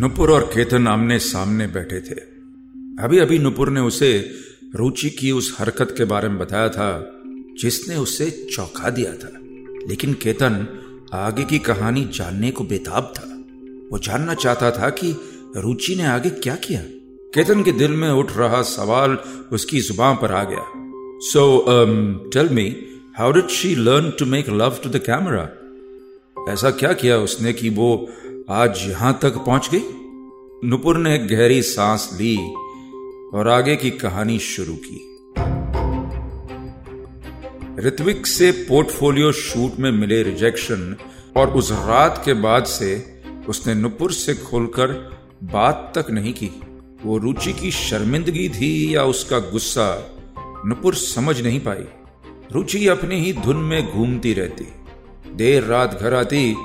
नुपुर और केतन आमने सामने बैठे थे। अभी अभी नुपुर ने उसे रुचि की उस हरकत के बारे में बताया था, जिसने उसे चौंका दिया था। लेकिन केतन आगे की कहानी जानने को बेताब था। वो जानना चाहता था कि रुचि ने आगे क्या किया। केतन के दिल में उठ रहा सवाल उसकी ज़ुबान पर आ गया। So tell me how did she learn to make love to the camera ऐसा क्या किया उसने कि वो आज यहाँ तक पहुँच गई? नुपुर ने गहरी सांस ली और आगे की कहानी शुरू की। ऋत्विक से पोर्टफोलियो शूट में मिले रिजेक्शन और उस रात के बाद से उसने नुपुर से खोलकर बात तक नहीं की। वो रुचि की शर्मिंदगी थी या उसका गुस्सा नुपुर समझ नहीं पाई। रुचि अपनी ही धुन में घूमती रहती। देर रात घर आती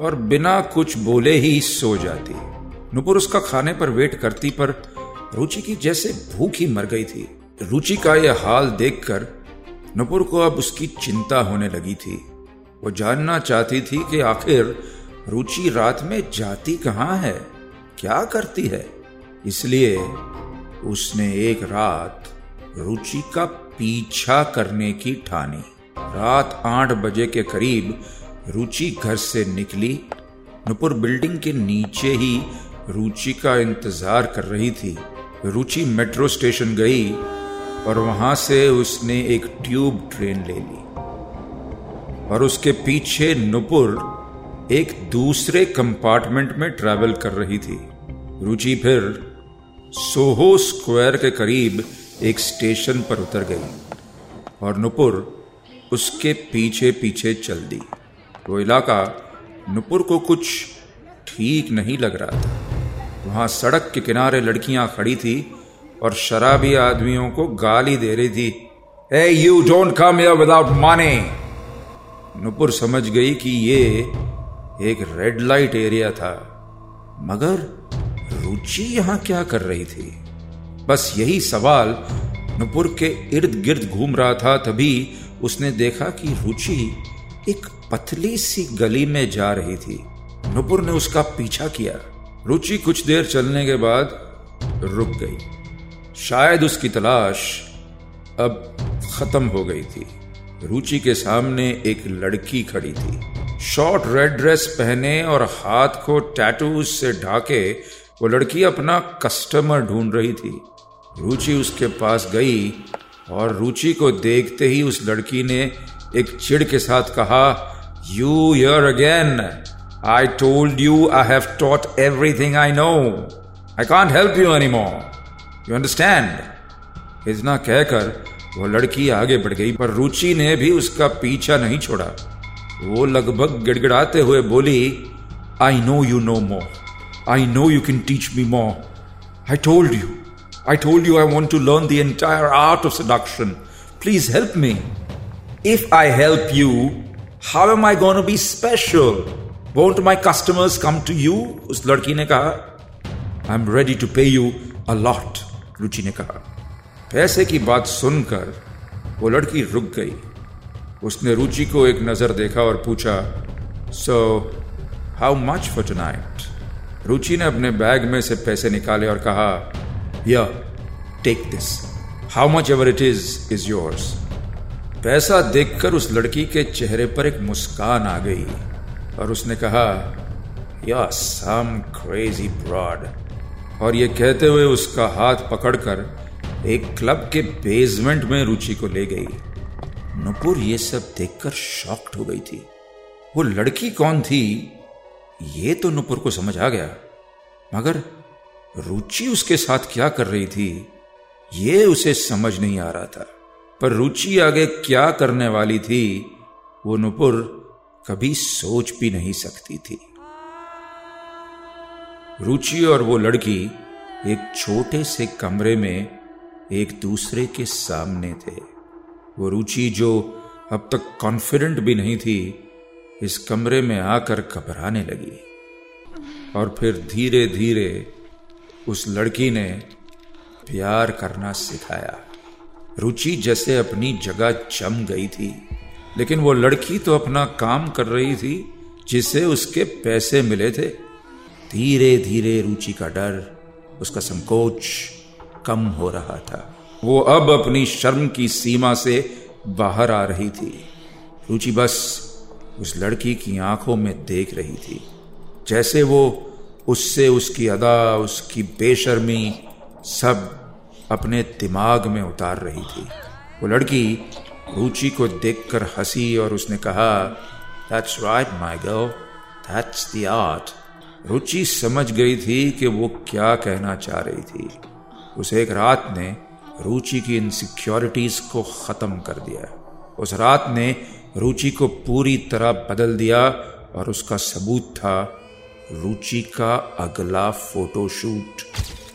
और बिना कुछ बोले ही सो जाती। नुपुर उसका खाने पर वेट करती, पर रुचि की जैसे भूख ही मर गई थी। रुचि का यह हाल देखकर नुपुर को अब उसकी चिंता होने लगी थी। वो जानना चाहती थी कि आखिर रुचि रात में जाती कहाँ है? क्या करती है? इसलिए उसने एक रात रुचि का पीछा करने की ठानी। रात आठ बजे के करीब रुचि घर से निकली। नुपुर बिल्डिंग के नीचे ही रुचि का इंतज़ार कर रही थी। रुचि मेट्रो स्टेशन गई और वहाँ से उसने एक ट्यूब ट्रेन ले ली। और उसके पीछे नुपुर एक दूसरे कंपार्टमेंट में ट्रैवल कर रही थी। रुचि फिर सोहो स्क्वायर के करीब एक स्टेशन पर उतर गई और नुपुर उसके पीछे पीछे चल दी। वो इलाका नुपुर को कुछ ठीक नहीं लग रहा था। वहाँ सड़क के किनारे लड़कियाँ खड़ी थी और शराबी आदमियों को गाली दे रही थी। ए you don't come here without money Nupur समझ गई कि ये एक रेड लाइट एरिया था। मगर रुचि यहाँ क्या कर रही थी? बस यही सवाल नुपुर के इर्द गिर्द घूम रहा था। तभी उसने देखा कि रुचि एक पतली सी गली में जा रही थी। नुपुर ने उसका पीछा किया। रुचि कुछ देर चलने के बाद रुक गई। शायद उसकी तलाश अब खत्म हो गई थी। रुचि के सामने एक लड़की खड़ी थी। शॉर्ट रेड ड्रेस पहने और हाथ को टैटूज से ढाके वो लड़की अपना कस्टमर ढूंढ रही थी। रुचि उसके पास गई और रुचि को देखते ही उस लड़की ने एक चिड़ के साथ कहा you you're again I told you I have taught everything I know I can't help you any more you understand इतना कहकर वो लड़की आगे बढ़ गई, पर रुचि ने भी उसका पीछा नहीं छोड़ा। वो लगभग गिड़गिड़ाते हुए बोली I know you know more I know you can teach me more I told you I told you I want to learn the entire art of seduction please help me if I help you how am I gonna be special won't my customers come to you उस लड़की ने कहा I am ready to pay you a lot Ruchi ने कहा, पैसे की बात सुनकर वो लड़की रुक गई। उसने रुचि को एक नज़र देखा और पूछा so how much for tonight Ruchi ने अपने बैग में से पैसे निकाले और कहा take this how much ever it is is yours पैसा देखकर उस लड़की के चेहरे पर एक मुस्कान आ गई और उसने कहा, या सम क्रेजी ब्रॉड और ये कहते हुए उसका हाथ पकड़कर एक क्लब के बेसमेंट में रुचि को ले गई। नुपुर ये सब देखकर शॉक्ड हो गई थी। वो लड़की कौन थी? ये तो नुपुर को समझ आ गया। मगर रुचि उसके साथ क्या कर रही थी? ये उसे समझ नहीं आ रहा था। पर रुचि आगे क्या करने वाली थी, वो नुपुर कभी सोच भी नहीं सकती थी। रुचि और वो लड़की एक छोटे से कमरे में एक दूसरे के सामने थे। वो रुचि जो अब तक कॉन्फिडेंट भी नहीं थी, इस कमरे में आकर घबराने लगी। और फिर धीरे धीरे उस लड़की ने प्यार करना सिखाया। रुचि जैसे अपनी जगह जम गई थी। लेकिन वो लड़की तो अपना काम कर रही थी जिसे उसके पैसे मिले थे। धीरे धीरे रुचि का डर, उसका संकोच कम हो रहा था। वो अब अपनी शर्म की सीमा से बाहर आ रही थी। रुचि बस उस लड़की की आँखों में देख रही थी, जैसे वो उससे उसकी अदा, उसकी बेशर्मी सब अपने दिमाग में उतार रही थी। वो लड़की रुचि को देखकर हँसी और उसने कहा that's right my girl that's the art Ruchi समझ गई थी कि वो क्या कहना चाह रही थी। उस एक रात ने रुचि की इनसिक्योरिटीज को खत्म कर दिया। उस रात ने रुचि को पूरी तरह बदल दिया और उसका सबूत था, रुचि का अगला फोटोशूट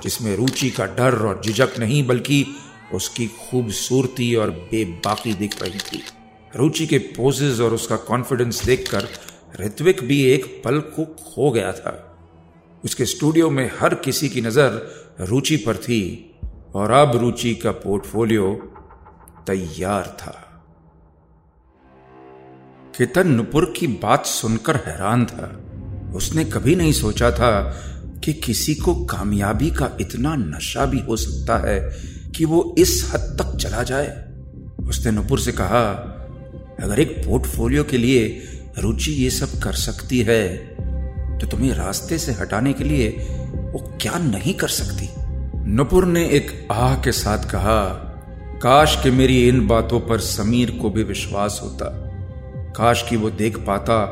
जिसमें रुचि का डर और झिझक नहीं, बल्कि उसकी खूबसूरती और बेबाकी दिख रही थी। रुचि के पोजेज और उसका कॉन्फिडेंस देखकर ऋत्विक भी एक पल को खो गया था। उसके स्टूडियो में हर किसी की नज़र रुचि पर थी और अब रुचि का पोर्टफोलियो तैयार था। केतन नुपुर की बात सुनकर हैरान था। उसने कभी नहीं सोचा था कि किसी को कामयाबी का इतना नशा भी हो सकता है कि वो इस हद तक चला जाए। उसने नुपुर से कहा, अगर एक पोर्टफोलियो के लिए रुचि ये सब कर सकती है तो तुम्हें रास्ते से हटाने के लिए वो क्या नहीं कर सकती? नुपुर ने एक आह के साथ कहा, काश कि मेरी इन बातों पर समीर को भी विश्वास होता। काश कि वो देख पाता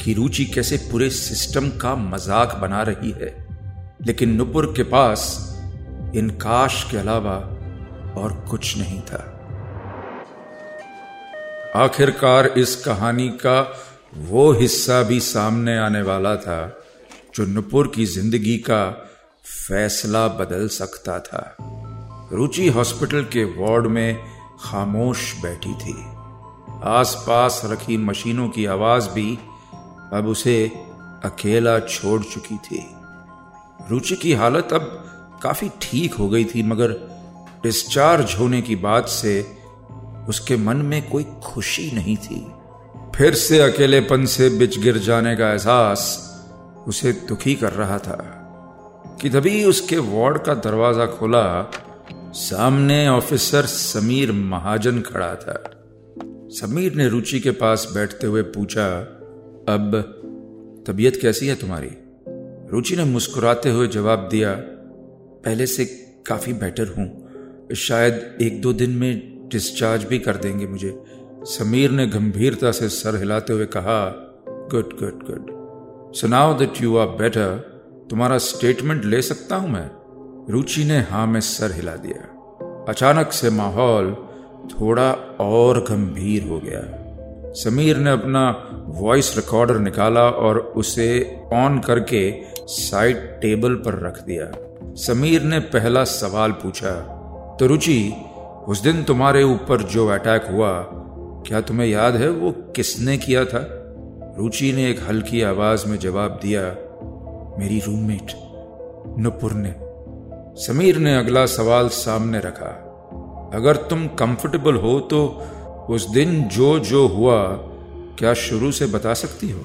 कि रुचि कैसे पूरे सिस्टम का मज़ाक बना रही है। लेकिन नुपुर के पास इन काश के अलावा और कुछ नहीं था। आखिरकार इस कहानी का वो हिस्सा भी सामने आने वाला था, जो नुपुर की ज़िंदगी का फैसला बदल सकता था। रुचि हॉस्पिटल के वार्ड में खामोश बैठी थी। आसपास रखी मशीनों की आवाज़ भी अब उसे अकेला छोड़ चुकी थी। रुचि की हालत अब काफ़ी ठीक हो गई थी, मगर डिस्चार्ज होने की बात से उसके मन में कोई खुशी नहीं थी। फिर से अकेलेपन से बिच गिर जाने का एहसास उसे दुखी कर रहा था कि तभी उसके वार्ड का दरवाज़ा खोला, सामने ऑफिसर समीर महाजन खड़ा था। समीर ने रुचि के पास बैठते हुए पूछा, अब तबीयत कैसी है तुम्हारी? रुचि ने मुस्कुराते हुए जवाब दिया, पहले से काफ़ी बेटर हूँ। शायद एक दो दिन में डिस्चार्ज भी कर देंगे मुझे। समीर ने गंभीरता से सर हिलाते हुए कहा गुड गुड गुड सुनाओ दैट यू आर बेटर तुम्हारा स्टेटमेंट ले सकता हूँ मैं? रुचि ने हाँ में सर हिला दिया। अचानक से माहौल थोड़ा और गंभीर हो गया। समीर ने अपना वॉइस रिकॉर्डर निकाला और उसे ऑन करके साइड टेबल पर रख दिया। समीर ने पहला सवाल पूछा तो रुचि, उस दिन तुम्हारे ऊपर जो अटैक हुआ, क्या तुम्हें याद है वो किसने किया था? रुचि ने एक हल्की आवाज़ में जवाब दिया, मेरी रूममेट नुपुर ने। समीर ने अगला सवाल सामने रखा, अगर तुम कंफर्टेबल हो तो उस दिन जो जो हुआ, क्या शुरू से बता सकती हो?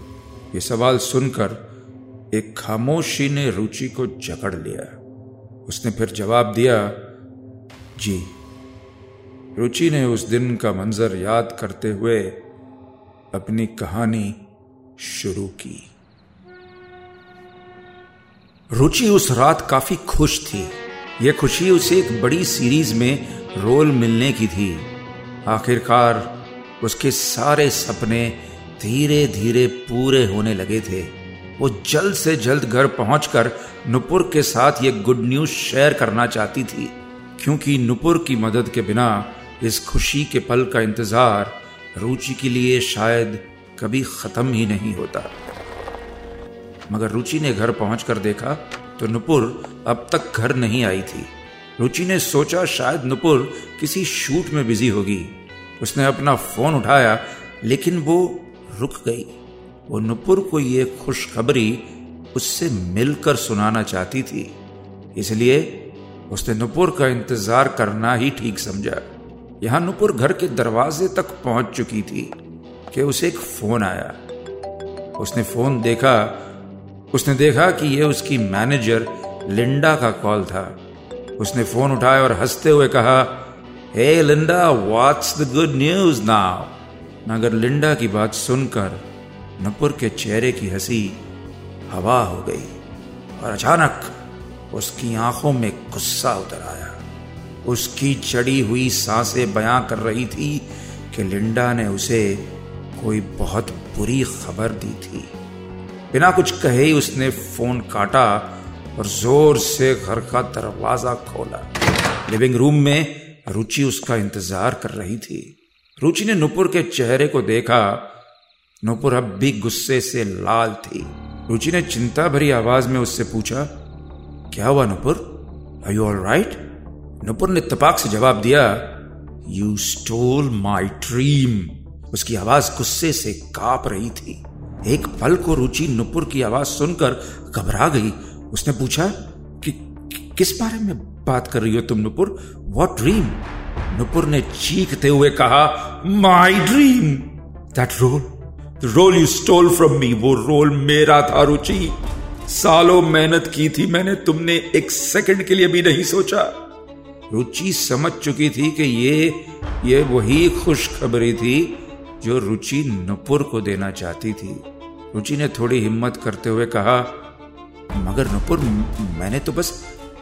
ये सवाल सुनकर एक खामोशी ने रुचि को जकड़ लिया। उसने फिर जवाब दिया, जी, रुचि ने उस दिन का मंजर याद करते हुए अपनी कहानी शुरू की। रुचि उस रात काफ़ी खुश थी। यह खुशी उसे एक बड़ी सीरीज़ में रोल मिलने की थी। आखिरकार उसके सारे सपने धीरे धीरे पूरे होने लगे थे। वो जल्द से जल्द घर पहुंचकर नुपुर के साथ ये गुड न्यूज़ शेयर करना चाहती थी, क्योंकि नुपुर की मदद के बिना इस खुशी के पल का इंतज़ार रुचि के लिए शायद कभी खत्म ही नहीं होता। मगर रुचि ने घर पहुंचकर देखा तो नुपुर अब तक घर नहीं आई थी। रुचि ने सोचा शायद नुपुर किसी शूट में बिज़ी होगी। उसने अपना फ़ोन उठाया, लेकिन वो रुक गई। वो नुपुर को ये खुशखबरी उससे मिलकर सुनाना चाहती थी। इसलिए उसने नुपुर का इंतज़ार करना ही ठीक समझा। यहाँ नुपुर घर के दरवाजे तक पहुँच चुकी थी कि उसे एक फ़ोन आया। उसने फ़ोन देखा, उसने देखा कि यह उसकी मैनेजर लिंडा का कॉल था। उसने फ़ोन उठाया और हँसते हुए कहा, hey Linda what's the good news now मगर लिंडा की बात सुनकर नपुर के चेहरे की हँसी हवा हो गई और अचानक उसकी आँखों में गुस्सा उतर आया। उसकी चढ़ी हुई साँसें बयां कर रही थी कि लिंडा ने उसे कोई बहुत बुरी खबर दी थी। बिना कुछ कहे ही उसने फ़ोन काटा और ज़ोर से घर का दरवाज़ा खोला। लिविंग रूम में रुचि उसका इंतज़ार कर रही थी। रुचि ने नुपुर के चेहरे को देखा। नुपुर अब भी गुस्से से लाल थी। रुचि ने चिंता भरी आवाज़ में उससे पूछा, क्या हुआ Nupur? I you all right Nupur ने तपाक से जवाब दिया यू स्टोल माई ड्रीम उसकी आवाज़ गुस्से से काँप रही थी। एक पल को रुचि नुपुर की आवाज़ सुनकर घबरा गई। उसने पूछा कि किस बारे में बात कर रही हो तुम नुपुर? वॉट ड्रीम नुपुर ने चीखते हुए कहा my dream that role role you stole from me वो रोल मेरा था, रुचि। सालों मेहनत की थी मैंने, तुमने एक सेकंड के लिए भी नहीं सोचा। रुचि समझ चुकी थी कि ये ये वही खुशखबरी थी जो रुचि नुपुर को देना चाहती थी। रुचि ने थोड़ी हिम्मत करते हुए कहा मगर नुपुर मैंने तो बस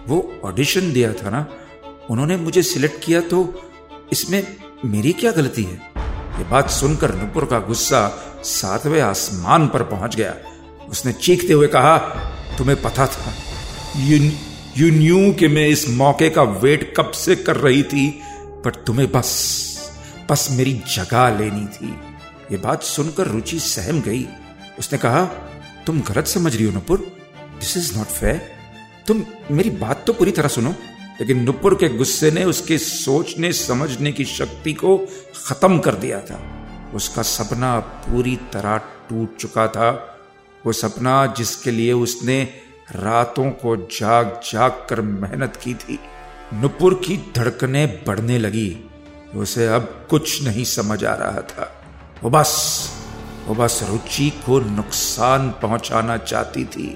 वो ऑडिशन दिया था ना। उन्होंने मुझे सिलेक्ट किया तो इसमें मेरी क्या गलती है? ये बात सुनकर नुपुर का गुस्सा सातवें आसमान पर पहुँच गया। उसने चीखते हुए कहा, तुम्हें पता था यू यू न्यू कि मैं इस मौके का वेट कब से कर रही थी पर तुम्हें बस बस मेरी जगह लेनी थी। ये बात सुनकर रुचि सहम गई। उसने कहा, तुम गलत समझ रही हो Nupur this is not fair तुम मेरी बात तो पूरी तरह सुनो, लेकिन नुपुर के गुस्से ने उसके सोचने, समझने की शक्ति को खत्म कर दिया था। उसका सपना पूरी तरह टूट चुका था। वो सपना जिसके लिए उसने रातों को जाग जाग कर मेहनत की थी, नुपुर की धड़कने बढ़ने लगी। उसे अब कुछ नहीं समझ आ रहा था। वो बस वो बस रुचि को नुकसान पहुंचाना चाहती थी।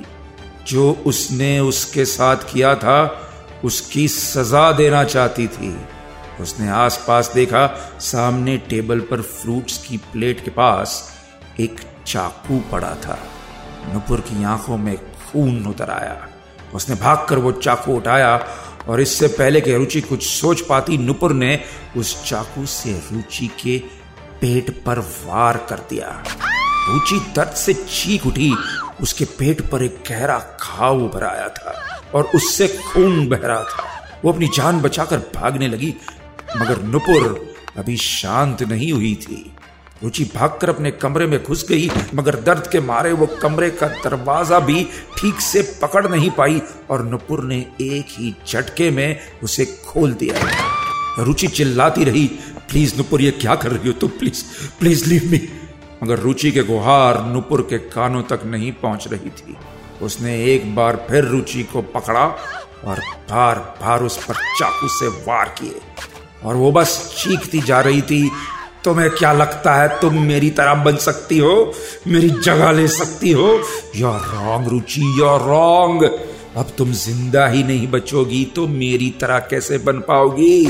जो उसने उसके साथ किया था, उसकी सजा देना चाहती थी। उसने आसपास देखा, सामने टेबल पर फ्रूट्स की प्लेट के पास एक चाकू पड़ा था। नुपुर की आँखों में खून उतर आया। उसने भागकर वो चाकू उठाया और इससे पहले कि रुचि कुछ सोच पाती, नुपुर ने उस चाकू से रुचि के पेट पर वार कर दिया। रुचि दर्द से चीख उठी उसके पेट पर एक गहरा घाव उभर आया था और उससे खून बह रहा था। वो अपनी जान बचाकर भागने लगी, मगर नुपुर अभी शांत नहीं हुई थी। रुचि भागकर अपने कमरे में घुस गई, मगर दर्द के मारे वो कमरे का दरवाज़ा भी ठीक से पकड़ नहीं पाई और नुपुर ने एक ही झटके में उसे खोल दिया। रुचि चिल्लाती रही, प्लीज़ नुपुर, ये क्या कर रही हो तुम? प्लीज़ प्लीज़ लीव मी मगर रुचि के गुहार नुपुर के कानों तक नहीं पहुँच रही थी। उसने एक बार फिर रुचि को पकड़ा और बार बार उस पर चाकू से वार किए। और वो बस चीखती जा रही थी, तुम्हें क्या लगता है तुम मेरी तरह बन सकती हो? मेरी जगह ले सकती हो? Your wrong, Ruchi your wrong. अब तुम ज़िंदा ही नहीं बचोगी तो मेरी तरह कैसे बन पाओगी?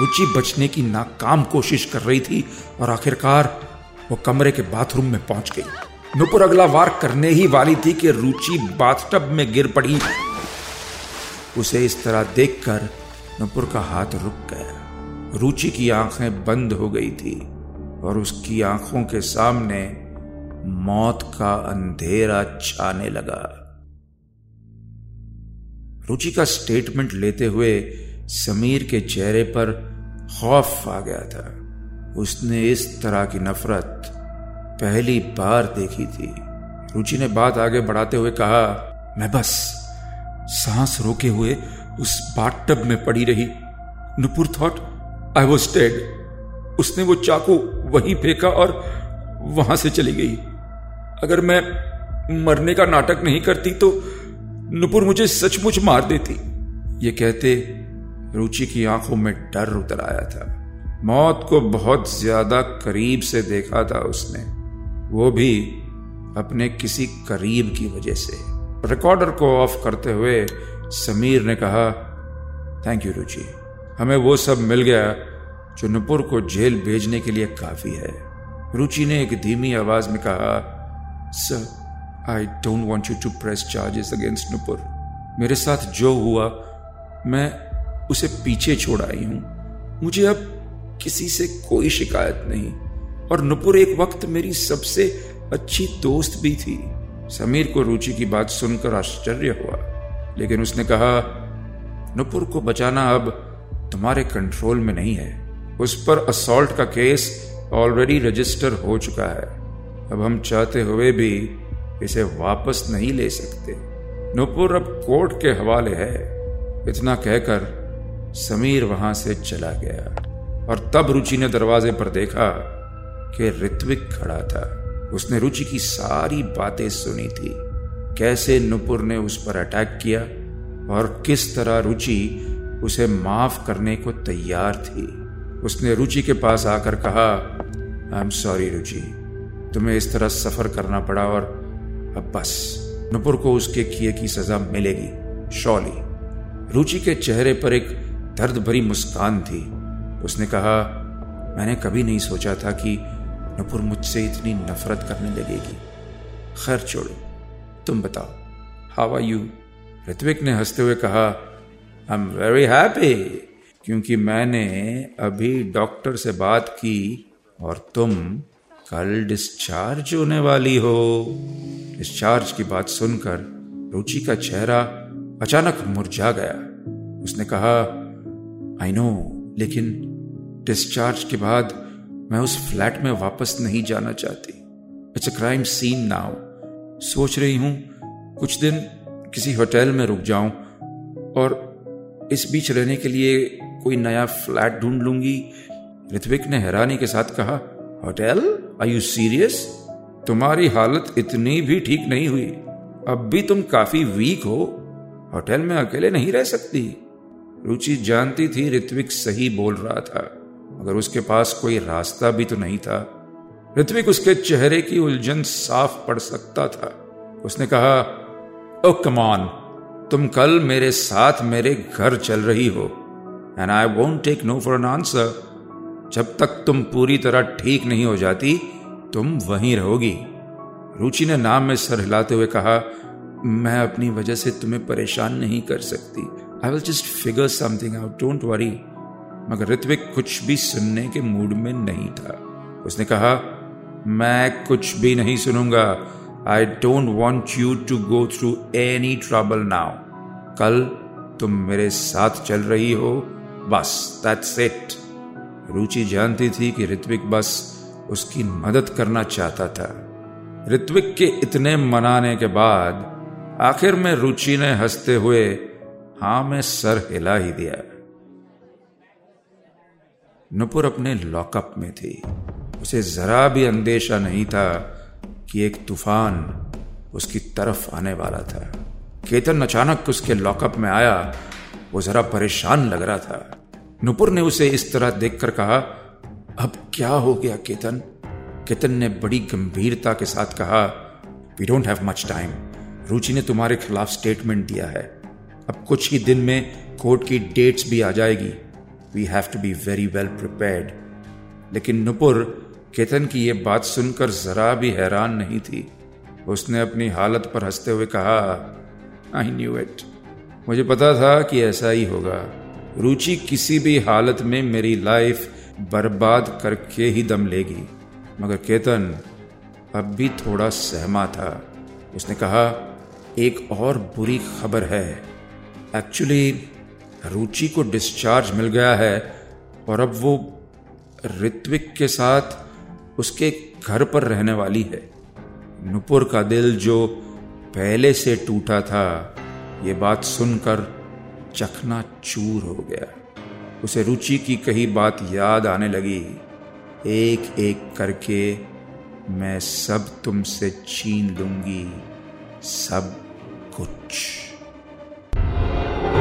रुचि बचने की नाकाम कोशिश कर रही थी और आखिरकार वो कमरे के बाथरूम में पहुँच गई। नुपुर अगला वार करने ही वाली थी कि रुचि बाथटब में गिर पड़ी। उसे इस तरह देखकर नुपुर का हाथ रुक गया। रुचि की आँखें बंद हो गई थी और उसकी आँखों के सामने मौत का अंधेरा छाने लगा। रुचि का स्टेटमेंट लेते हुए समीर के चेहरे पर खौफ आ गया था। उसने इस तरह की नफरत पहली बार देखी थी। रुचि ने बात आगे बढ़ाते हुए कहा, मैं बस सांस रोके हुए उस बाथटब में पड़ी रही। Nupur thought I was dead उसने वो चाकू वहीं फेंका और वहाँ से चली गई। अगर मैं मरने का नाटक नहीं करती तो नुपुर मुझे सचमुच मार देती। ये कहते रुचि की आँखों में डर उतर आया था। मौत को बहुत ज़्यादा करीब से देखा था उसने। वो भी अपने किसी करीब की वजह से। रिकॉर्डर को ऑफ़ करते हुए समीर ने कहा थैंक यू रुचि हमें वो सब मिल गया जो नुपुर को जेल भेजने के लिए काफ़ी है। रुचि ने एक धीमी आवाज़ में कहा sir I don't want you to press charges against Nupur. मेरे साथ जो हुआ, मैं उसे पीछे छोड़ आई हूँ। मुझे अब किसी से कोई शिकायत नहीं। और नुपुर एक वक्त मेरी सबसे अच्छी दोस्त भी थी। समीर को रुचि की बात सुनकर आश्चर्य हुआ। लेकिन उसने कहा, नुपुर को बचाना अब तुम्हारे कंट्रोल में नहीं है। उस पर असॉल्ट का केस ऑलरेडी रजिस्टर हो चुका है। अब हम चाहते हुए भी इसे वापस नहीं ले सकते। नुपुर अब कोर्ट के हवाले है। इतना कहकर समीर वहाँ से चला गया। और तब रुचि ने दरवाजे पर देखा कि ऋत्विक खड़ा था। उसने रुचि की सारी बातें सुनी थी। कैसे नुपुर ने उस पर अटैक किया और किस तरह रुचि उसे माफ़ करने को तैयार थी। उसने रुचि के पास आकर कहा आई एम सॉरी रुचि। तुम्हें इस तरह सफ़र करना पड़ा और अब बस। नुपुर को उसके किए की सजा मिलेगी शौली रुचि के चेहरे पर एक दर्द भरी मुस्कान थी। उसने कहा, मैंने कभी नहीं सोचा था कि नपुर मुझसे इतनी नफरत करने लगेगी। खैर छोड़ो, तुम बताओ हाउ आर यू ऋत्विक ने हँसते हुए कहा आई एम वेरी हैप्पी क्योंकि मैंने अभी डॉक्टर से बात की और तुम कल डिस्चार्ज होने वाली हो। डिस्चार्ज की बात सुनकर रुचि का चेहरा अचानक मुरझा गया। उसने कहा आई नो लेकिन डिस्चार्ज के बाद मैं उस फ्लैट में वापस नहीं जाना चाहती। It's a crime scene now सोच रही हूँ, कुछ दिन किसी होटल में रुक जाऊँ और इस बीच रहने के लिए कोई नया फ्लैट ढूंढ लूँगी। ऋत्विक ने हैरानी के साथ कहा, होटल? आर यू सीरियस तुम्हारी हालत इतनी भी ठीक नहीं हुई। अब भी तुम काफ़ी वीक हो। होटल में अकेले नहीं रह सकती। रुचि जानती थी ऋत्विक सही बोल रहा था। मगर उसके पास कोई रास्ता भी तो नहीं था। ऋत्विक उसके चेहरे की उलझन साफ़ पड़ सकता था। उसने कहा ओ कमान तुम कल मेरे साथ मेरे घर चल रही हो and I won't take no for an answer जब तक तुम पूरी तरह ठीक नहीं हो जाती, तुम वहीं रहोगी. रुचि ने नाम में सर हिलाते हुए कहा, मैं अपनी वजह से तुम्हें परेशान नहीं कर सकती। I will just figure something out don't worry मगर ऋत्विक कुछ भी सुनने के मूड में नहीं था। उसने कहा, मैं कुछ भी नहीं सुनूँगा। I don't want you to go through any trouble now कल तुम मेरे साथ चल रही हो। बस दैट्स इट रुचि जानती थी कि ऋत्विक बस उसकी मदद करना चाहता था। ऋत्विक के इतने मनाने के बाद आखिर में रुचि ने हँसते हुए, हाँ, में सर हिला ही दिया। नुपुर अपने लॉकअप में थी। उसे जरा भी अंदेशा नहीं था कि एक तूफ़ान उसकी तरफ़ आने वाला था। केतन अचानक उसके लॉकअप में आया, वो जरा परेशान लग रहा था। नुपुर ने उसे इस तरह देखकर कहा, अब क्या हो गया केतन? केतन ने बड़ी गंभीरता के साथ कहा we don't have much time Ruchi ने तुम्हारे खिलाफ स्टेटमेंट दिया है। अब कुछ ही दिन में कोर्ट की डेट्स भी आ जाएगी। We have to be very well prepared लेकिन नुपुर, केतन की यह बात सुनकर जरा भी हैरान नहीं थी। उसने अपनी हालत पर हँसते हुए कहा आई न्यू इट मुझे पता था कि ऐसा ही होगा। रुचि किसी भी हालत में मेरी लाइफ बर्बाद करके ही दम लेगी। मगर केतन अब भी थोड़ा सहमा था। उसने कहा, एक और बुरी खबर है। एक्चुअली रुचि को डिस्चार्ज मिल गया है और अब वो ऋत्विक के साथ उसके घर पर रहने वाली है। नुपुर का दिल जो पहले से टूटा था, ये बात सुनकर चखना चूर हो गया। उसे रुचि की कही बात याद आने लगी। एक एक करके मैं सब तुमसे छीन लूँगी, सब कुछ।